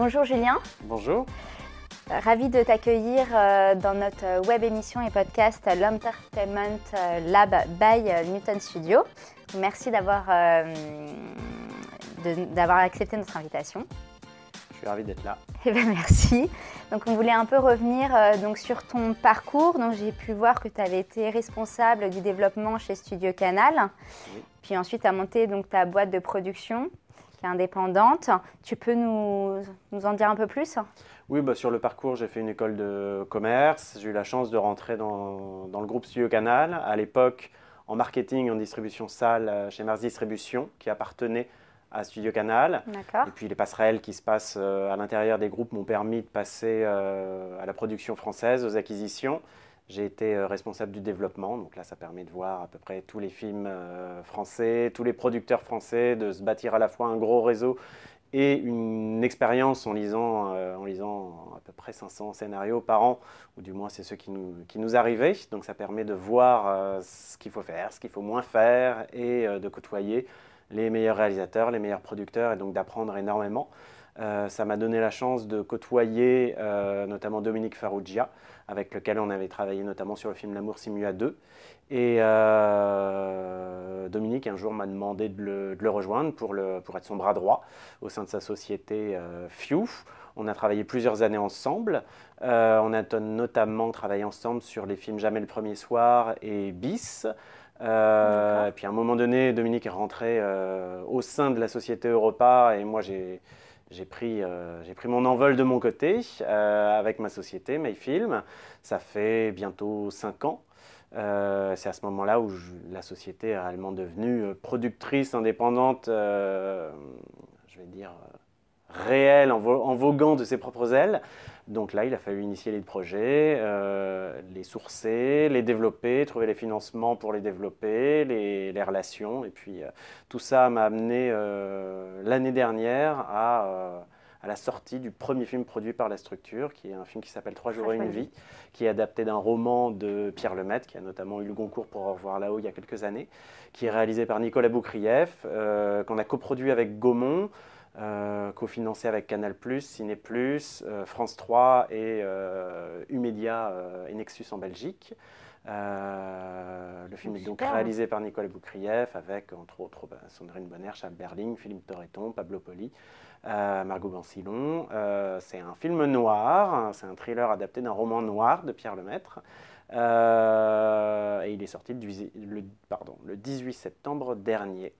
Bonjour Julien. Bonjour. Ravi de t'accueillir euh, dans notre web émission et podcast l'Entertainment Lab by Newton Studio. Merci d'avoir euh, d'avoir accepté notre invitation. Je suis ravi d'être là. Eh ben, merci. Donc on voulait un peu revenir euh, donc sur ton parcours. Donc j'ai pu voir que tu avais été responsable du développement chez Studio Canal. Oui. Puis ensuite tu as monté donc ta boîte de production qui est indépendante. Tu peux nous, nous en dire un peu plus? Oui, bah, sur le parcours, j'ai fait une école de commerce. J'ai eu la chance de rentrer dans, dans le groupe Studio Canal. À l'époque, en marketing, en distribution salle euh, chez Mars Distribution, qui appartenait à Studio Canal. Et puis les passerelles qui se passent euh, à l'intérieur des groupes m'ont permis de passer euh, à la production française, aux acquisitions. J'ai été euh, responsable du développement, donc là ça permet de voir à peu près tous les films euh, français, tous les producteurs français, de se bâtir à la fois un gros réseau et une expérience en lisant, euh, à peu près 500 scénarios par an, ou du moins c'est ceux qui nous, qui arrivaient. Donc ça permet de voir ce qu'il faut faire, ce qu'il faut moins faire et de côtoyer les meilleurs réalisateurs, les meilleurs producteurs et donc d'apprendre énormément. Euh, ça m'a donné la chance de côtoyer euh, notamment Dominique Farrugia, avec lequel on avait travaillé notamment sur le film L'amour simua 2. Et euh, Dominique, un jour, m'a demandé de le, de le rejoindre pour, le, pour être son bras droit au sein de sa société Few. On a travaillé plusieurs années ensemble. On a notamment travaillé ensemble sur les films Jamais le premier soir et Bis. Et puis à un moment donné, Dominique est rentré au sein de la société Europa et moi j'ai j'ai pris, euh, pris mon envol de mon côté euh, avec ma société, Mayfilm. Ça fait bientôt cinq ans. Euh, c'est à ce moment-là où la société est réellement devenue productrice indépendante, je vais dire réelle, en, en voguant de ses propres ailes. Donc là, il a fallu initier les projets, euh, les sourcer, les développer, trouver les financements pour les développer, les, les relations. Et puis euh, tout ça m'a amené euh, l'année dernière à, à la sortie du premier film produit par la structure, qui est un film qui s'appelle Trois jours et une vie, qui est adapté d'un roman de Pierre Lemaitre, qui a notamment eu le Goncourt pour Au revoir là-haut il y a quelques années, qui est réalisé par Nicolas Boukrieff, qu'on a coproduit avec Gaumont, euh, cofinancé avec Canal+, Ciné+, euh, France 3 et euh, Umedia euh, et Nexus en Belgique. Le film est donc réalisé par Nicolas Boukrieff avec entre autres bah, Sandrine Bonner, Charles Berling, Philippe Torreton, Pablo Poli, Margot Bancillon. Euh, c'est un film noir, c'est un thriller adapté d'un roman noir de Pierre Lemaitre. Euh, et il est sorti le, dix- le- pardon, le 18 septembre dernier.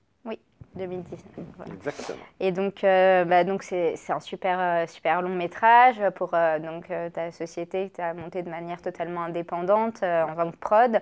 2019. voilà. Exactement. Et donc, euh, bah, donc c'est, c'est un super, euh, super long métrage pour euh, donc, ta société que tu as montée de manière totalement indépendante euh, en tant que prod.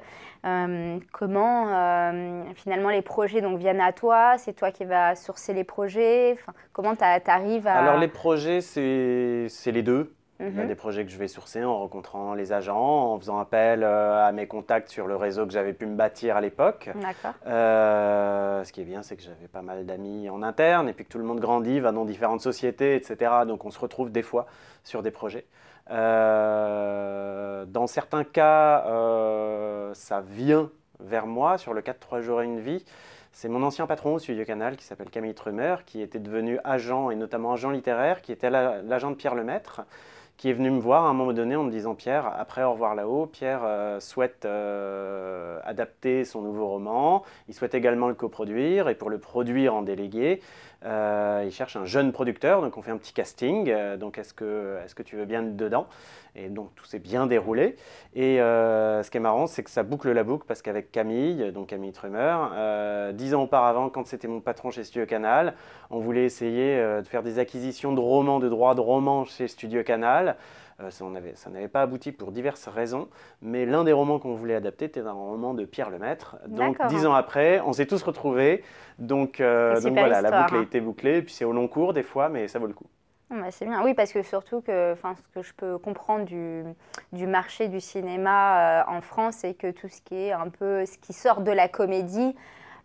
Comment finalement les projets donc, viennent à toi? C'est toi qui vas sourcer les projets? Enfin, Comment tu arrives à... Alors les projets, c'est c'est les deux. Il y a Mhm. des projets que je vais sourcer en rencontrant les agents, en faisant appel euh, à mes contacts sur le réseau que j'avais pu me bâtir à l'époque. D'accord. Euh, ce qui est bien, c'est que j'avais pas mal d'amis en interne et puis que tout le monde grandit, va dans différentes sociétés, etc. Donc on se retrouve des fois sur des projets. Euh, dans certains cas, euh, ça vient vers moi. Sur le cas de 3 jours et une vie, c'est mon ancien patron au Studio Canal qui s'appelle Camille Trumer, qui était devenu agent et notamment agent littéraire, qui était la- l'agent de Pierre Lemaitre qui est venu me voir à un moment donné en me disant Pierre, après Au revoir là-haut, Pierre euh, souhaite euh, adapter son nouveau roman, il souhaite également le coproduire et pour le produire en délégué, il cherche un jeune producteur, donc on fait un petit casting. donc est-ce que, est que tu veux bien être dedans? Et donc tout s'est bien déroulé. Et ce qui est marrant, c'est que ça boucle la boucle parce qu'avec Camille, donc Camille Trumer, dix ans auparavant, quand c'était mon patron chez Studio Canal, on voulait essayer de faire des acquisitions de romans, de droits de romans chez Studio Canal. Euh, ça n'avait pas abouti pour diverses raisons, mais l'un des romans qu'on voulait adapter était un roman de Pierre Lemaître. Donc dix ans après, on s'est tous retrouvés. Donc, euh, donc voilà, la boucle a hein. été bouclée. Puis c'est au long cours des fois, mais ça vaut le coup. Bah, c'est bien, oui, parce que surtout que, ce que je peux comprendre du, du marché du cinéma euh, en France, c'est que tout ce qui est un peu ce qui sort de la comédie,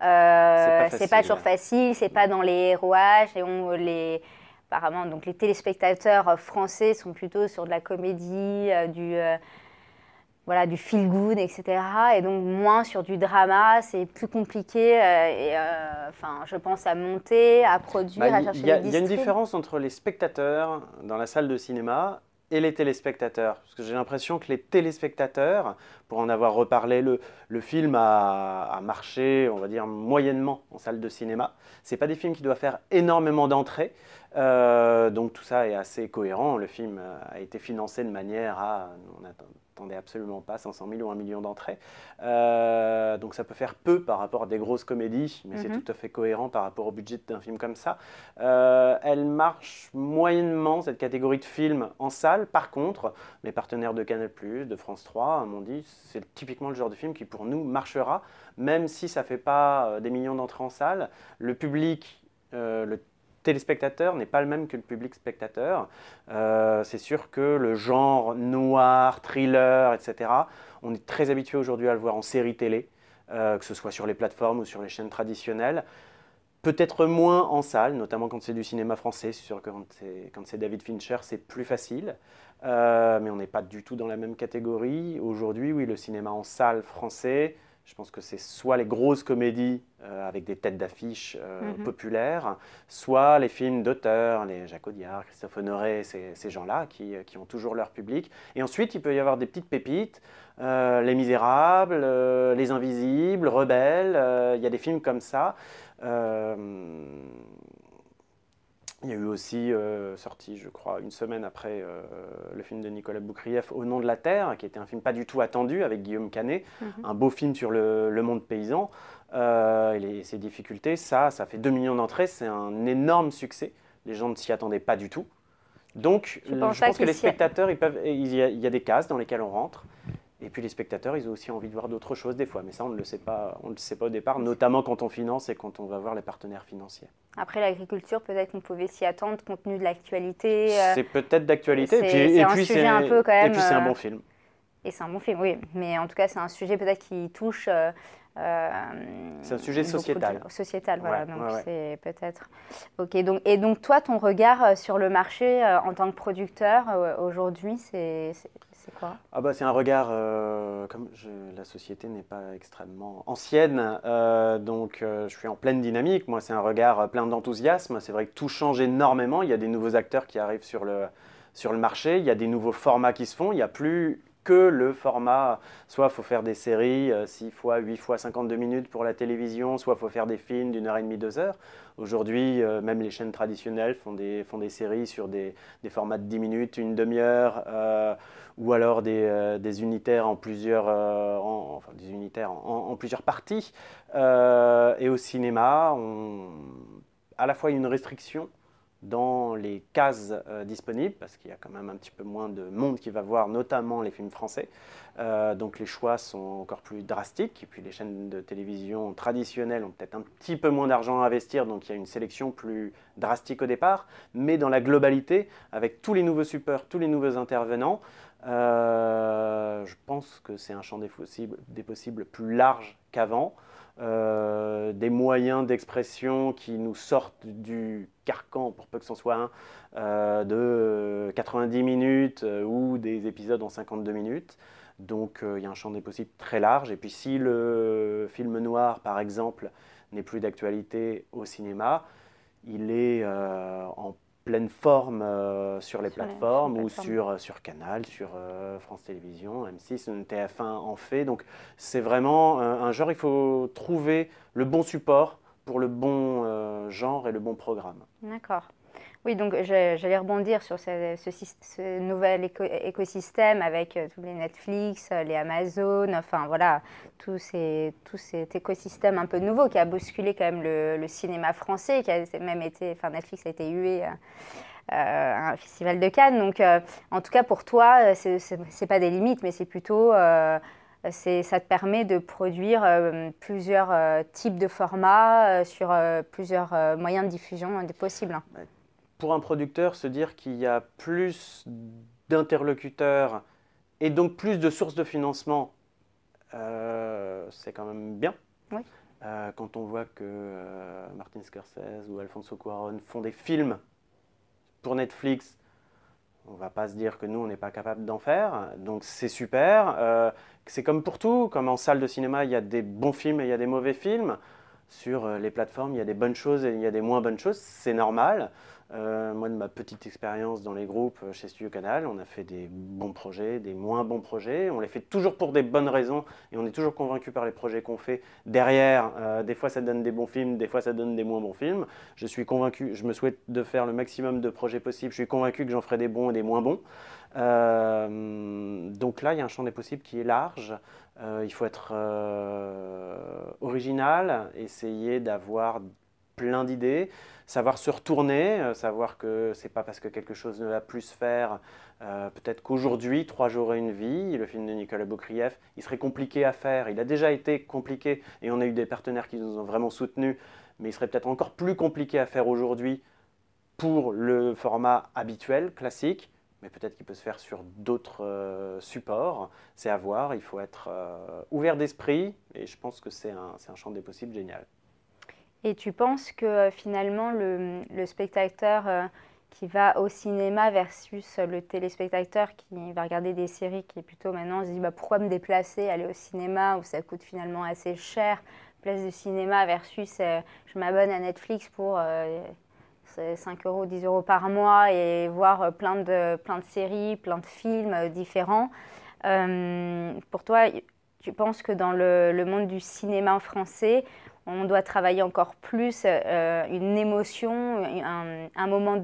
euh, c'est pas, pas, toujours facile, c'est pas dans les héroages et on les apparemment, donc les téléspectateurs français sont plutôt sur de la comédie, euh, du, euh, voilà, du feel good, etc. Et donc moins sur du drama, c'est plus compliqué. Euh, et, enfin, je pense à monter, à produire, bah, à chercher des Il y a une différence entre les spectateurs dans la salle de cinéma et les téléspectateurs. Parce que j'ai l'impression que les téléspectateurs, pour en avoir reparlé, le, le film a, a, marché, on va dire, moyennement en salle de cinéma. Ce pas des films qui doivent faire énormément d'entrées. Euh, donc tout ça est assez cohérent. Le film a été financé de manière à... On n'attendait absolument pas 500 000 ou 1 million d'entrées. Euh, donc ça peut faire peu par rapport à des grosses comédies, mais c'est mhm. tout à fait cohérent par rapport au budget d'un film comme ça. Euh, elle marche moyennement, cette catégorie de films, en salle. Par contre, mes partenaires de Canal+, de France 3 m'ont dit c'est typiquement le genre de film qui pour nous marchera, même si ça ne fait pas des millions d'entrées en salle. Le public, le téléspectateur n'est pas le même que le public spectateur. Euh, c'est sûr que le genre noir, thriller, etc., on est très habitué aujourd'hui à le voir en série télé, euh, que ce soit sur les plateformes ou sur les chaînes traditionnelles. Peut-être moins en salle, notamment quand c'est du cinéma français. C'est sûr que quand c'est David Fincher, c'est plus facile. Euh, mais on n'est pas du tout dans la même catégorie. Aujourd'hui, oui, le cinéma en salle français, je pense que c'est soit les grosses comédies euh, avec des têtes d'affiche euh, mhm. populaires, soit les films d'auteurs, les Jacques Audiard, Christophe Honoré, ces, ces gens-là qui, qui, ont toujours leur public. Et ensuite, il peut y avoir des petites pépites, euh, Les Misérables, Les Invisibles, Rebelles, il y a des films comme ça. Il y a eu aussi, euh, sorti je crois une semaine après euh, le film de Nicolas Boukrieff, Au nom de la terre, qui était un film pas du tout attendu avec Guillaume Canet, mhm. un beau film sur le, monde paysan euh, et ses difficultés. Ça, ça fait 2 millions d'entrées, c'est un énorme succès. Les gens ne s'y attendaient pas du tout. Donc, je pense, que, les spectateurs, ils peuvent, il, y a, il y a des cases dans lesquelles on rentre. Et puis les spectateurs, ils ont aussi envie de voir d'autres choses des fois, mais ça on ne le sait pas, on ne le sait pas au départ, notamment quand on finance et quand on va voir les partenaires financiers. Après l'agriculture, peut-être qu'on pouvait s'y attendre compte tenu de l'actualité. Euh, c'est peut-être d'actualité, et puis c'est un, peu quand même. Et puis c'est un euh, bon film. Et c'est un bon film, oui, mais en tout cas c'est un sujet peut-être qui touche. Euh, c'est un sujet sociétal. sociétal, voilà. donc c'est peut-être. Ok. Donc et donc toi, ton regard sur le marché en tant que producteur aujourd'hui, c'est quoi? Ah bah, C'est un regard, euh, comme la société n'est pas extrêmement ancienne, euh, donc euh, je suis en pleine dynamique. Moi, c'est un regard plein d'enthousiasme. C'est vrai que tout change énormément. Il y a des nouveaux acteurs qui arrivent sur le, sur le marché. Il y a des nouveaux formats qui se font. Il n'y a plus que le format, soit il faut faire des séries 6 fois, 8 fois 52 minutes pour la télévision, soit il faut faire des films d'une heure et demie, deux heures. Aujourd'hui, même les chaînes traditionnelles font des, font des séries sur des, des formats de 10 minutes, une demi-heure ou alors des, euh, des unitaires en plusieurs, euh, enfin, des unitaires en, plusieurs parties. Euh, et au cinéma, on, à la fois une restriction dans les cases disponibles, parce qu'il y a quand même un petit peu moins de monde qui va voir notamment les films français. donc les choix sont encore plus drastiques. Et puis les chaînes de télévision traditionnelles ont peut-être un petit peu moins d'argent à investir, donc il y a une sélection plus drastique au départ. Mais dans la globalité, avec tous les nouveaux supports, tous les nouveaux intervenants, euh, je pense que c'est un champ des possibles plus large qu'avant. Euh, des moyens d'expression qui nous sortent du carcan, pour peu que ce soit un, euh, de 90 minutes ou des épisodes en 52 minutes. Donc il y a un champ des possibles très large. Et puis si le film noir, par exemple, n'est plus d'actualité au cinéma, il est en pleine forme euh, sur les plateformes ou sur, euh, sur Canal, sur euh, France Télévisions, M6, TF1 en fait. Donc c'est vraiment un, genre, il faut trouver le bon support pour le bon genre et le bon programme. D'accord. Oui, donc j'allais rebondir sur ce, nouvel écosystème avec euh, tous les Netflix, euh, les Amazon, enfin voilà, tout, cet écosystème un peu nouveau qui a bousculé quand même le, cinéma français, qui a même été, enfin Netflix a été hué. à un festival de Cannes. Donc, en tout cas, pour toi, ce n'est pas des limites, mais c'est plutôt ça te permet de produire euh, plusieurs euh, types de formats euh, sur plusieurs moyens de diffusion possibles. Pour un producteur, se dire qu'il y a plus d'interlocuteurs et donc plus de sources de financement, c'est quand même bien. quand on voit que Martin Scorsese ou Alfonso Cuarón font des films pour Netflix, on ne va pas se dire que nous, on n'est pas capable d'en faire. Donc c'est super c'est comme pour tout, comme en salle de cinéma, il y a des bons films et il y a des mauvais films. Sur euh, les plateformes, il y a des bonnes choses et il y a des moins bonnes choses, c'est normal. Euh, moi, de ma petite expérience dans les groupes euh, chez Studio Canal, on a fait des bons projets, des moins bons projets. On les fait toujours pour des bonnes raisons et on est toujours convaincu par les projets qu'on fait. Derrière, des fois ça donne des bons films, des fois ça donne des moins bons films. Je suis convaincu, je me souhaite de faire le maximum de projets possibles. Je suis convaincu que j'en ferai des bons et des moins bons. Euh, donc là, il y a un champ des possibles qui est large. Euh, il faut être euh, original, essayer d'avoir plein d'idées, savoir se retourner, savoir que c'est pas parce que quelque chose ne va plus se faire. Peut-être qu'aujourd'hui, Trois jours et une vie, le film de Nicolas Boukrieff, il serait compliqué à faire. Il a déjà été compliqué et on a eu des partenaires qui nous ont vraiment soutenus, mais il serait peut-être encore plus compliqué à faire aujourd'hui pour le format habituel, classique mais peut-être qu'il peut se faire sur d'autres euh, supports. C'est à voir, il faut être euh, ouvert d'esprit, et je pense que c'est un, un, champ des possibles génial. Et tu penses que euh, finalement le, spectateur qui va au cinéma versus le téléspectateur qui va regarder des séries qui est plutôt maintenant se dit bah, pourquoi me déplacer, aller au cinéma où ça coûte finalement assez cher, place de cinéma versus je m'abonne à Netflix pour 5 euros, 10 euros par mois et voir euh, plein de, plein de séries, plein de films euh, différents. Euh, pour toi, tu penses que dans le, monde du cinéma français, on doit travailler encore plus une émotion, un, moment,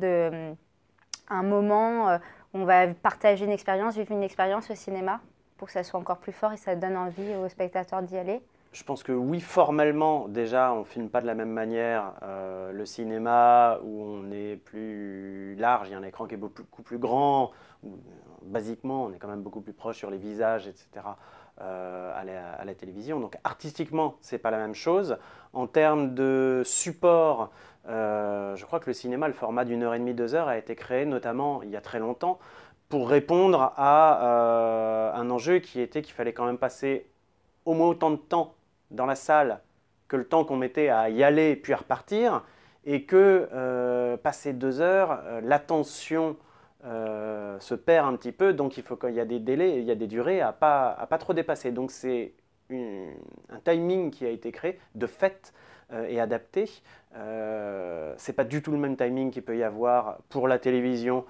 où on va partager une expérience, vivre une expérience au cinéma pour que ça soit encore plus fort et ça donne envie aux spectateurs d'y aller je pense que oui, formellement, déjà, on ne filme pas de la même manière. Euh, le cinéma, où on est plus large, il y a un écran qui est beaucoup plus grand. Basiquement, on est quand même beaucoup plus proche sur les visages, etc. Euh, à, la, télévision. Donc artistiquement, ce n'est pas la même chose. En termes de support, euh, je crois que le cinéma, le format d'une heure et demie, deux heures, a été créé notamment il y a très longtemps pour répondre à un enjeu qui était qu'il fallait quand même passer au moins autant de temps dans la salle que le temps qu'on mettait à y aller puis à repartir, et que euh, passer deux heures, euh, l'attention euh, se perd un petit peu, donc il faut qu'il y a des délais, il y a des durées à pas à pas trop dépasser. Donc c'est un timing qui a été créé de fait et adapté. c'est pas du tout le même timing qu'il peut y avoir pour la télévision,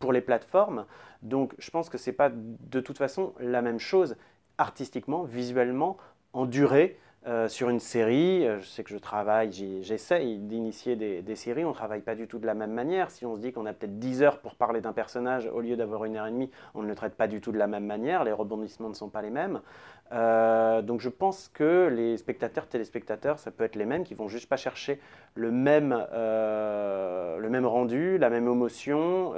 pour les plateformes. Donc je pense que c'est pas de toute façon la même chose artistiquement, visuellement, en durée euh, sur une série. Euh, je sais que je travaille, j'essaye d'initier des, séries. On ne travaille pas du tout de la même manière. Si on se dit qu'on a peut-être 10 heures pour parler d'un personnage au lieu d'avoir une heure et demie, on ne le traite pas du tout de la même manière. Les rebondissements ne sont pas les mêmes. Euh, donc je pense que les spectateurs, téléspectateurs, ça peut être les mêmes, qui vont juste pas chercher le même, le même rendu, la même émotion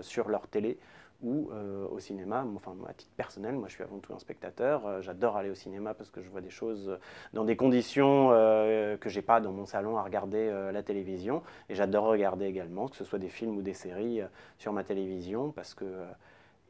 sur leur télé ou euh, au cinéma. Enfin, à titre personnel, moi je suis avant tout un spectateur. Euh, j'adore aller au cinéma parce que je vois des choses dans des conditions euh, que j'ai pas dans mon salon à regarder la télévision. Et j'adore regarder également, que ce soit des films ou des séries sur ma télévision parce que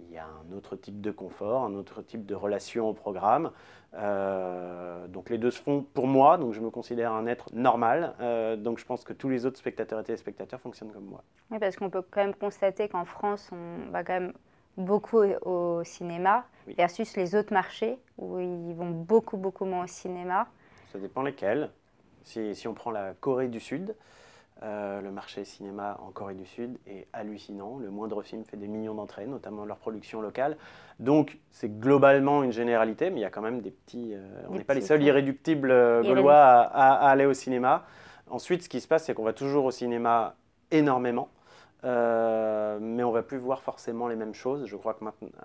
il y a un autre type de confort, un autre type de relation au programme. donc les deux se font pour moi, donc je me considère un être normal. donc je pense que tous les autres spectateurs et téléspectateurs fonctionnent comme moi. Oui, parce qu'on peut quand même constater qu'en France, on va quand même beaucoup au cinéma versus les autres marchés où ils vont beaucoup, beaucoup moins au cinéma. Ça dépend lesquels. Si, si on prend la Corée du Sud, Euh, le marché cinéma en Corée du Sud est hallucinant. Le moindre film fait des millions d'entrées, notamment leur production locale. Donc c'est globalement une généralité, mais il y a quand même des petits... Euh, on n'est pas les seuls irréductibles euh, gaulois à, aller au cinéma. Ensuite, ce qui se passe, c'est qu'on va toujours au cinéma énormément. mais on va plus voir forcément les mêmes choses. Je crois que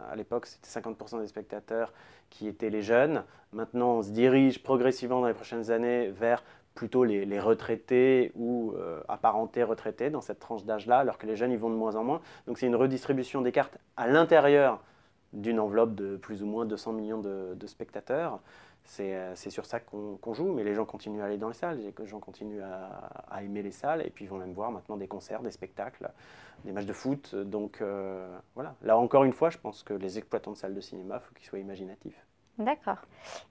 à l'époque, c'était 50% des spectateurs qui étaient les jeunes. Maintenant, on se dirige progressivement dans les prochaines années vers plutôt les, retraités ou euh, apparentés retraités dans cette tranche d'âge-là, alors que les jeunes y vont de moins en moins. Donc c'est une redistribution des cartes à l'intérieur d'une enveloppe de plus ou moins 200 millions de, spectateurs. Euh, c'est sur ça qu'on joue, mais les gens continuent à aller dans les salles, les gens continuent à, aimer les salles, et puis ils vont même voir maintenant des concerts, des spectacles, des matchs de foot. Donc euh, voilà, là encore une fois, je pense que les exploitants de salles de cinéma, il faut qu'ils soient imaginatifs. D'accord.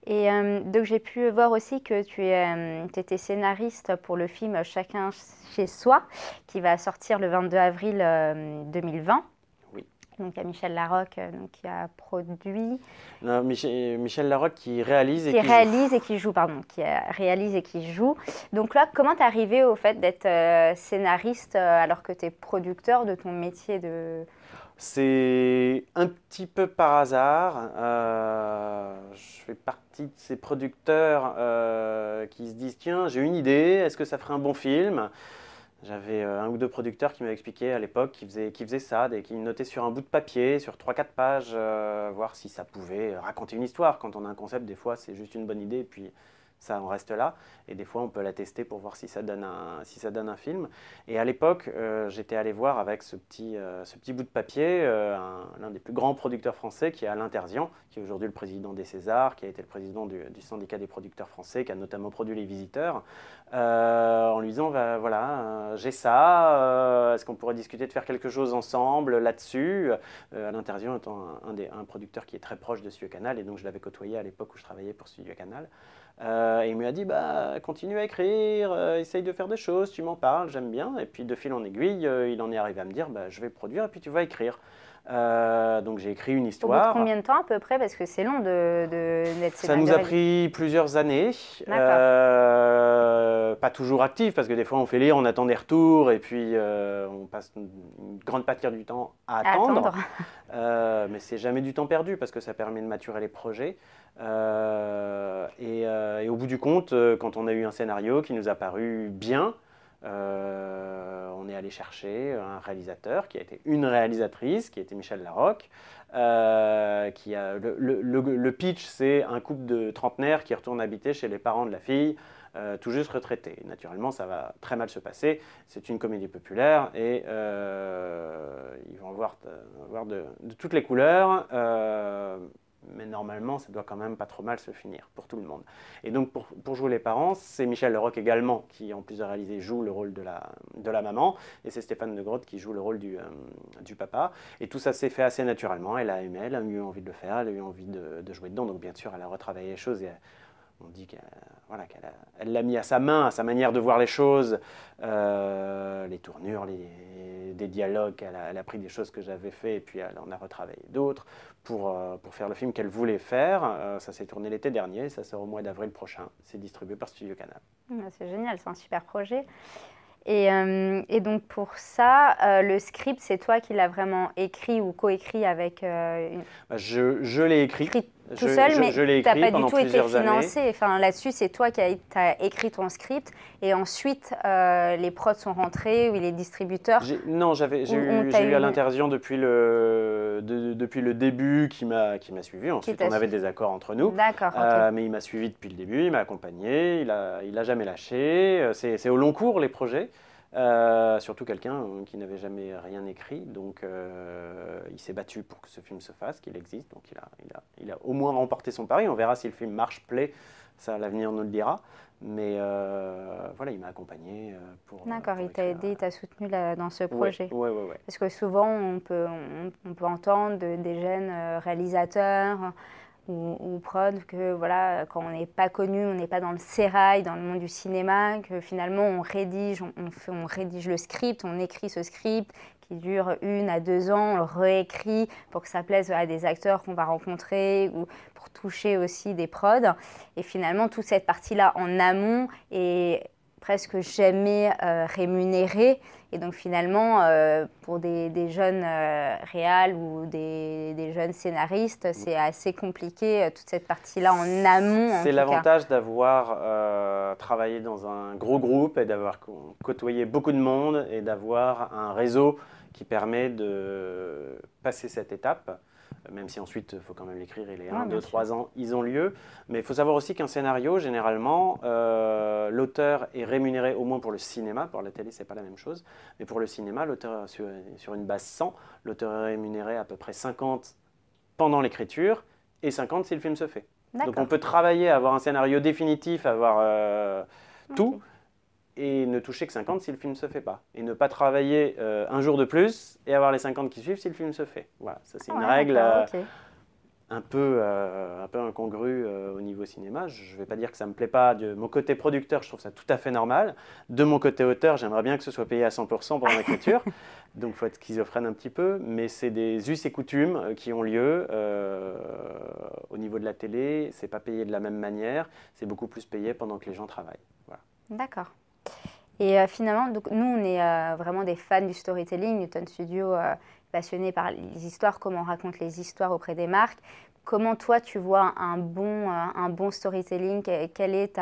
Et euh, donc j'ai pu voir aussi que tu euh, étais scénariste pour le film Chacun chez soi, qui va sortir le 22 avril 2020. Euh, oui. Donc il y a Michel Larocque donc, qui a produit. Non, Michel, Michel Larocque qui réalise et qui, réalise et qui joue, pardon, qui réalise et qui joue. Donc là, comment t'es arrivé au fait d'être scénariste alors que tu es producteur de ton métier de c'est un petit peu par hasard. Euh, je fais partie de ces producteurs euh, qui se disent Tiens, j'ai une idée, est-ce que ça ferait un bon film? J'avais euh, un ou deux producteurs qui m'avaient expliqué à l'époque qu'ils faisaient, ça, qui notaient sur un bout de papier, sur 3-4 pages, voir si ça pouvait raconter une histoire. Quand on a un concept, des fois, c'est juste une bonne idée, puis ça en reste là. Et des fois, on peut la tester pour voir si ça donne un, film. Et à l'époque, euh, j'étais allé voir avec ce petit, euh, bout de papier euh, l'un des plus grands producteurs français, qui est Alain Terzian, qui est aujourd'hui le président des Césars, qui a été le président du, syndicat des producteurs français, qui a notamment produit Les Visiteurs, en lui disant bah, voilà, j'ai ça, est-ce qu'on pourrait discuter de faire quelque chose ensemble là-dessus? Alain Terzian étant un producteur qui est très proche de Studio Canal, et donc je l'avais côtoyé à l'époque où je travaillais pour Studio Canal. Euh, et il m'a dit bah, continue à écrire, euh, essaye de faire des choses, tu m'en parles, j'aime bien. Et puis de fil en aiguille, euh, il en est arrivé à me dire bah, je vais produire et puis tu vas écriire. donc j'ai écrit une histoire. Au bout de combien de temps à peu près Parce que c'est long de, de Ça nous a pris plusieurs années. Pas toujours actif parce que des fois on fait lire, on attend des retours et puis on passe une, grande partie du temps à attendre. mais c'est jamais du temps perdu parce que ça permet de maturer les projets. Euh, euh, et, au bout du compte, euh, quand on a eu un scénario qui nous a paru bien, on est allé chercher un réalisateur qui a été une réalisatrice, qui était Michel Larocque. qui a, le, pitch, c'est un couple de trentenaires qui retourne habiter chez les parents de la fille, tout juste retraité. Naturellement, ça va très mal se passer. C'est une comédie populaire et ils vont voir, voir de, de, toutes les couleurs mais normalement, ça doit quand même pas trop mal se finir pour tout le monde. Et donc, pour, pour jouer les parents, c'est Michel Leroc également qui, en plus de réaliser, joue le rôle de la, de la maman, et c'est Stéphane de Grotte qui joue le rôle du, euh, du papa. Et tout ça s'est fait assez naturellement. Elle a aimé, elle a eu envie de le faire, elle a eu envie de, jouer dedans. Donc, bien sûr, elle a retravaillé les choses et on dit qu'elle voilà, elle l'a mis à sa main, à sa manière de voir les choses, euh, les tournures, les, des dialogues. Elle a, pris des choses que j'avais fait et puis elle en a retravaillé d'autres pour, euh, pour faire le film qu'elle voulait faire. Euh, ça s'est tourné l'été dernier, ça sort au mois d'avril prochain. C'est distribué par Studio Canal. Ah, c'est génial, c'est un super projet. Et, et, donc pour ça, le script, c'est toi qui l'as vraiment écrit ou coécrit avec bah, Je, je l'ai écrit tout seul, mais tu n'as pas du tout été financé. Enfin, Là-dessus, c'est toi qui as, écrit ton script et ensuite euh, les prods sont rentrés ou les distributeurs. Non, j'ai eu, eu, à l'intervision depuis le, depuis le début qui m'a suivi. Ensuite, on avait des accords entre nous. D'accord. Euh, mais il m'a suivi depuis le début, il m'a accompagné, il n'a il a jamais lâché. Euh, c'est au long cours les projets. Euh, surtout quelqu'un qui n'avait jamais rien écrit, donc euh, il s'est battu pour que ce film se fasse, qu'il existe, donc il a, il, a, il a, au moins remporté son pari. On verra si le film marche, plaît, ça l'avenir nous le dira. Mais euh, voilà, il m'a accompagné pour. D'accord, il t'a aidé, il t'a soutenu là, dans ce projet. Oui, oui, oui. Parce que souvent, on peut, on, peut entendre des jeunes réalisateurs ou, prod que voilà, quand on n'est pas connu, on n'est pas dans le sérail, dans le monde du cinéma, que finalement on rédige, on, fait, on rédige le script, on écrit ce script qui dure une à deux ans, on le réécrit pour que ça plaise à des acteurs qu'on va rencontrer ou pour toucher aussi des prods. Et finalement, toute cette partie-là en amont est presque jamais rémunérés. Et donc finalement, euh, pour des, jeunes euh, réals ou des, jeunes scénaristes, c'est assez compliqué, euh, toute cette partie-là en amont. C'est l'avantage d'avoir travaillé dans un gros groupe et d'avoir côtoyé beaucoup de monde et d'avoir un réseau qui permet de passer cette étape même si ensuite il faut quand même l'écrire et les 1, 2, 3 ans, ils ont lieu. Mais il faut savoir aussi qu'un scénario, généralement, euh, l'auteur est rémunéré au moins pour le cinéma, pour la télé c'est pas la même chose, mais pour le cinéma, l'auteur sur, sur une base 100, l'auteur est rémunéré à peu près 50 pendant l'écriture et 50 si le film se fait. Donc on peut travailler, avoir un scénario définitif, avoir euh, tout, et ne toucher que 50 si le film ne se fait pas. Et ne pas travailler euh, un jour de plus et avoir les 50 qui suivent si le film se fait. Voilà, ça c'est une règle euh, un, peu, euh, un peu incongrue au niveau cinéma. Je ne vais pas dire que ça ne me plaît pas. De mon côté producteur, je trouve ça tout à fait normal. De mon côté auteur, j'aimerais bien que ce soit payé à 100% pendant l'écriture. Donc il faut être schizophrène un petit peu. Mais c'est des us et coutumes qui ont lieu au niveau de la télé. C'est pas payé de la même manière. C'est beaucoup plus payé pendant que les gens travaillent. Voilà. D'accord. Et euh, finalement, donc, nous, on est euh, vraiment des fans du storytelling. Newton Studio, euh, passionné par les histoires, comment on raconte les histoires auprès des marques. Comment toi, tu vois un bon, un bon storytelling? Quel est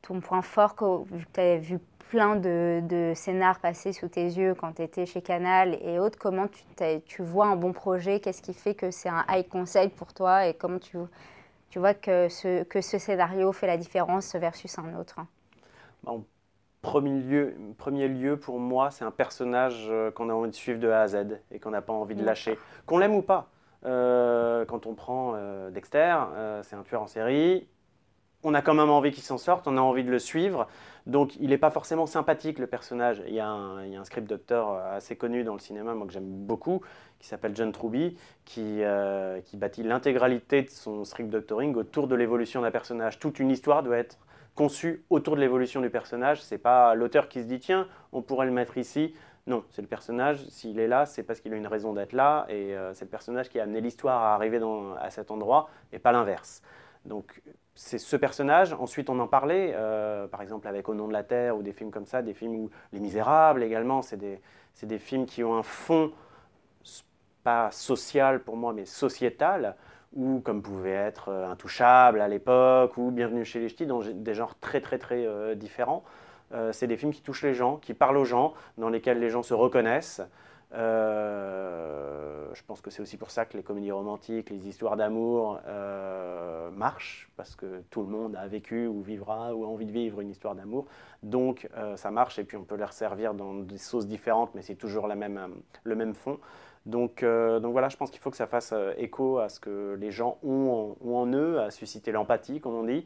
ton point fort Vu tu as vu plein de, de, scénars passer sous tes yeux quand tu étais chez Canal et autres, comment tu, vois un bon projet? Qu'est-ce qui fait que c'est un high conseil pour toi? Et comment tu, vois que ce scénario fait la différence versus un autre? En premier lieu, premier lieu pour moi, c'est un personnage euh, qu'on a envie de suivre de A à Z et qu'on n'a pas envie de lâcher, qu'on l'aime ou pas. Euh, quand on prend euh, Dexter, c'est un tueur en série. On a quand même envie qu'il s'en sorte, on a envie de le suivre. Donc il n'est pas forcément sympathique le personnage. Il y, a un, script doctor assez connu dans le cinéma, moi que j'aime beaucoup, qui s'appelle John Truby, qui, qui bâtit l'intégralité de son script doctoring autour de l'évolution d'un personnage. Toute une histoire doit être conçu autour de l'évolution du personnage. C'est pas l'auteur qui se dit tiens, on pourrait le mettre ici. Non, c'est le personnage. S'il est là, c'est parce qu'il a une raison d'être là, et euh, c'est le personnage qui a amené l'histoire à arriver à cet endroit, et pas l'inverse. Donc c'est ce personnage. Ensuite, on en parlait, euh, par exemple avec Au nom de la terre ou des films comme ça, des films où Les Misérables également, c'est des, des, films qui ont un fond pas social pour moi, mais sociétal ou comme pouvait être euh, Intouchable à l'époque, ou Bienvenue chez les Ch'tis, dans des genres très très très euh, différents. Euh, c'est des films qui touchent les gens, qui parlent aux gens, dans lesquels les gens se reconnaissent. Je pense que c'est aussi pour ça que les comédies romantiques, les histoires d'amour marchent, parce que tout le monde a vécu ou vivra ou a envie de vivre une histoire d'amour. Donc ça marche et puis on peut les resservir dans des sauces différentes, mais c'est toujours le même fond. Donc, euh, voilà, je pense qu'il faut que ça fasse euh, écho à ce que les gens ont en, eux, à susciter l'empathie, comme on dit.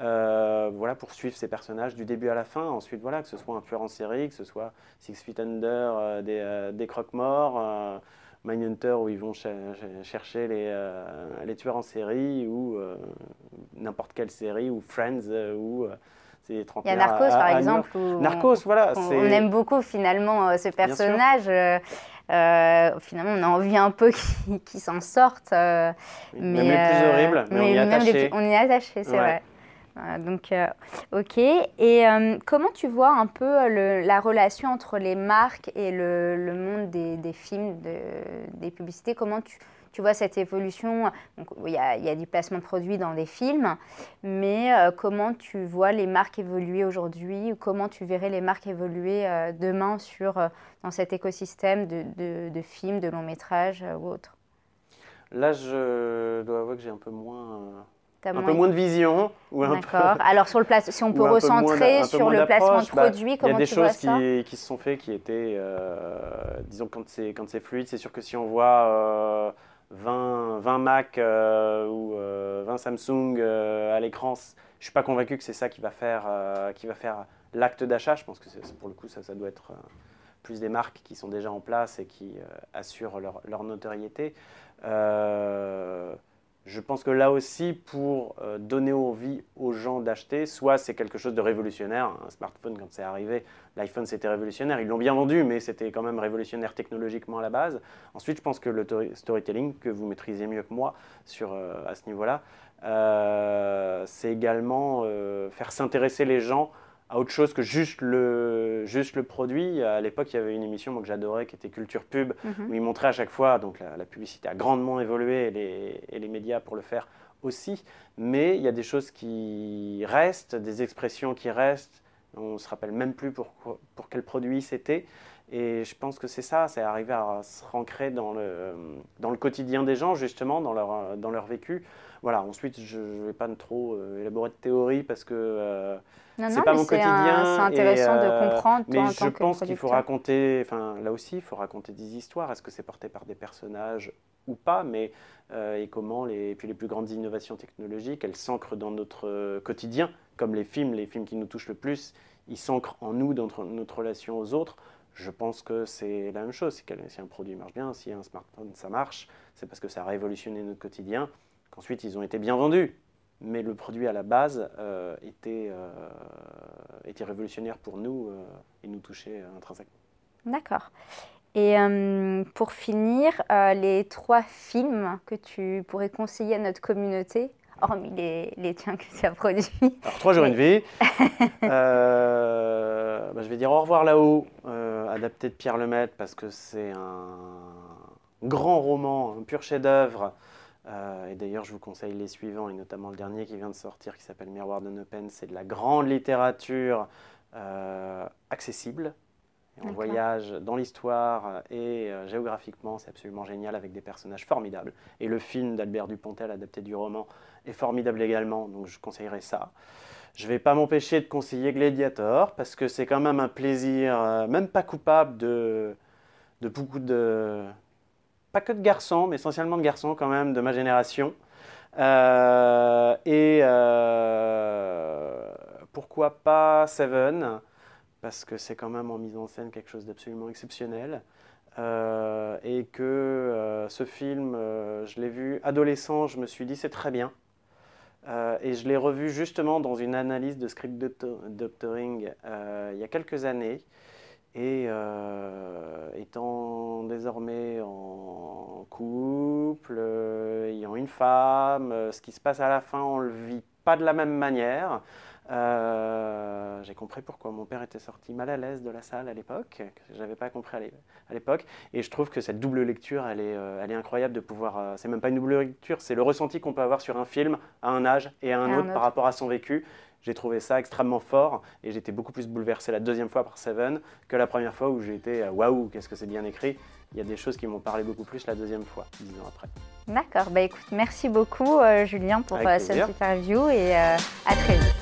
Euh, voilà, pour suivre ces personnages du début à la fin. Ensuite, voilà, que ce soit un tueur en série, que ce soit Six Feet Under, des, des croque-morts, Mindhunter où ils vont chercher les, les, tueurs en série, ou n'importe quelle série, ou Friends, ou il y a Narcos, par exemple. Narcos, voilà. On, aime beaucoup finalement ce personnage. Euh, finalement, on a envie un peu qu'ils s'en sortent. Euh, mais, même les plus euh, horribles, mais, on est attaché. on est attaché, c'est vrai. Donc, ok. Et comment tu vois un peu la relation entre les marques et le, monde des, films, des publicités? Comment tu, vois cette évolution? Il y, a, du placement de produits dans des films, mais euh, comment tu vois les marques évoluer aujourd'hui? Ou comment tu verrais les marques évoluer euh, demain sur, euh, dans cet écosystème de, films, de longs métrages ou autres? Là, je dois avouer que j'ai un peu moins un peu moins de vision. D'accord. Alors, sur le si on peut recentrer sur le placement de bah, produits, comment tu vois ça Il y a des choses qui, se sont faites qui étaient, disons, quand c'est fluide, c'est sûr que si on voit 20, 20 Mac euh, ou 20 euh, Samsung euh, à l'écran, je ne suis pas convaincu que c'est ça qui va faire, qui va faire l'acte d'achat. Je pense que pour le coup, ça, ça doit être plus des marques qui sont déjà en place et qui assurent leur, leur notoriété. Je pense que là aussi, pour euh, donner envie aux gens d'acheter, soit c'est quelque chose de révolutionnaire. Un smartphone, quand c'est arrivé, l'iPhone c'était révolutionnaire. Ils l'ont bien vendu, mais c'était quand même révolutionnaire technologiquement à la base. Ensuite, je pense que le storytelling, que vous maîtrisez mieux que moi sur, euh, à ce niveau-là, euh, c'est également faire s'intéresser les gens à autre chose que juste le, juste le produit. À l'époque, il y avait une émission moi, que j'adorais qui était Culture Pub, Mhm. où ils montraient à chaque fois, donc la, la publicité a grandement évolué et les, et les médias pour le faire aussi, mais il y a des choses qui restent, des expressions qui restent, on ne se rappelle même plus pour, pour quel produit c'était. Et je pense que c'est ça, c'est arriver à se rancrer dans le, dans le quotidien des gens, justement, dans leur, dans leur vécu. Voilà, ensuite, je ne vais pas trop euh, élaborer de théorie parce que euh, Non, c'est non, pas mon quotidien. C'est intéressant et, de euh, comprendre, toi, Mais en je tant pense qu'il faut raconter, enfin là aussi, il faut raconter des histoires. Est-ce que c'est porté par des personnages ou pas? Mais euh, et comment les, et puis les plus grandes innovations technologiques, elles s'ancrent dans notre euh, quotidien, comme les films, les films qui nous touchent le plus, ils s'ancrent en nous, dans notre, relation aux autres. Je pense que c'est la même chose. Si un produit marche bien, si un smartphone ça marche, c'est parce que ça a révolutionné notre quotidien. Qu'ensuite ils ont été bien vendus. Mais le produit à la base euh, était, euh, était révolutionnaire pour nous euh, et nous touchait intrinsèquement. D'accord. Et pour finir, les trois films que tu pourrais conseiller à notre communauté, hormis les, les tiens que tu as produits. Alors, trois jours, une vie. Euh, bah, je vais dire au revoir là-haut, euh, adapté de Pierre Lemaitre, parce que c'est un grand roman, un pur chef-d'œuvre. Euh, et d'ailleurs, je vous conseille les suivants, et notamment le dernier qui vient de sortir, qui s'appelle Miroir de Neupen. C'est de la grande littérature euh, accessible. Et on voyage dans l'histoire et euh, géographiquement, c'est absolument génial avec des personnages formidables. Et le film d'Albert Dupontel, adapté du roman, est formidable également, donc je conseillerais ça. Je ne vais pas m'empêcher de conseiller Gladiator, parce que c'est quand même un plaisir, même pas coupable, de, de beaucoup de... Pas que de garçons, mais essentiellement de garçons quand même, de ma génération. Euh, et euh, pourquoi pas Seven? Parce que c'est quand même en mise en scène quelque chose d'absolument exceptionnel. Euh, et que ce film, je l'ai vu adolescent, je me suis dit c'est très bien. Et je l'ai revu justement dans une analyse de script doctor- doctoring il y a quelques années. Et euh, étant désormais en couple, euh, ayant une femme, euh, ce qui se passe à la fin, on ne le vit pas de la même manière. J'ai compris pourquoi mon père était sorti mal à l'aise de la salle à l'époque, que j'avais pas compris à l'é- à l'époque. Et je trouve que cette double lecture, elle est, elle est incroyable de pouvoir. c'est même pas une double lecture, c'est le ressenti qu'on peut avoir sur un film à un âge et à un, À un autre, autre. par rapport à son vécu. J'ai trouvé ça extrêmement fort et j'étais beaucoup plus bouleversé la deuxième fois par Seven que la première fois où j'ai été euh, waouh, qu'est-ce que c'est bien écrit. Il y a des choses qui m'ont parlé beaucoup plus la deuxième fois, dix ans après. D'accord. Bah écoute, merci beaucoup euh, Julien pour euh, cette interview et euh, à très vite.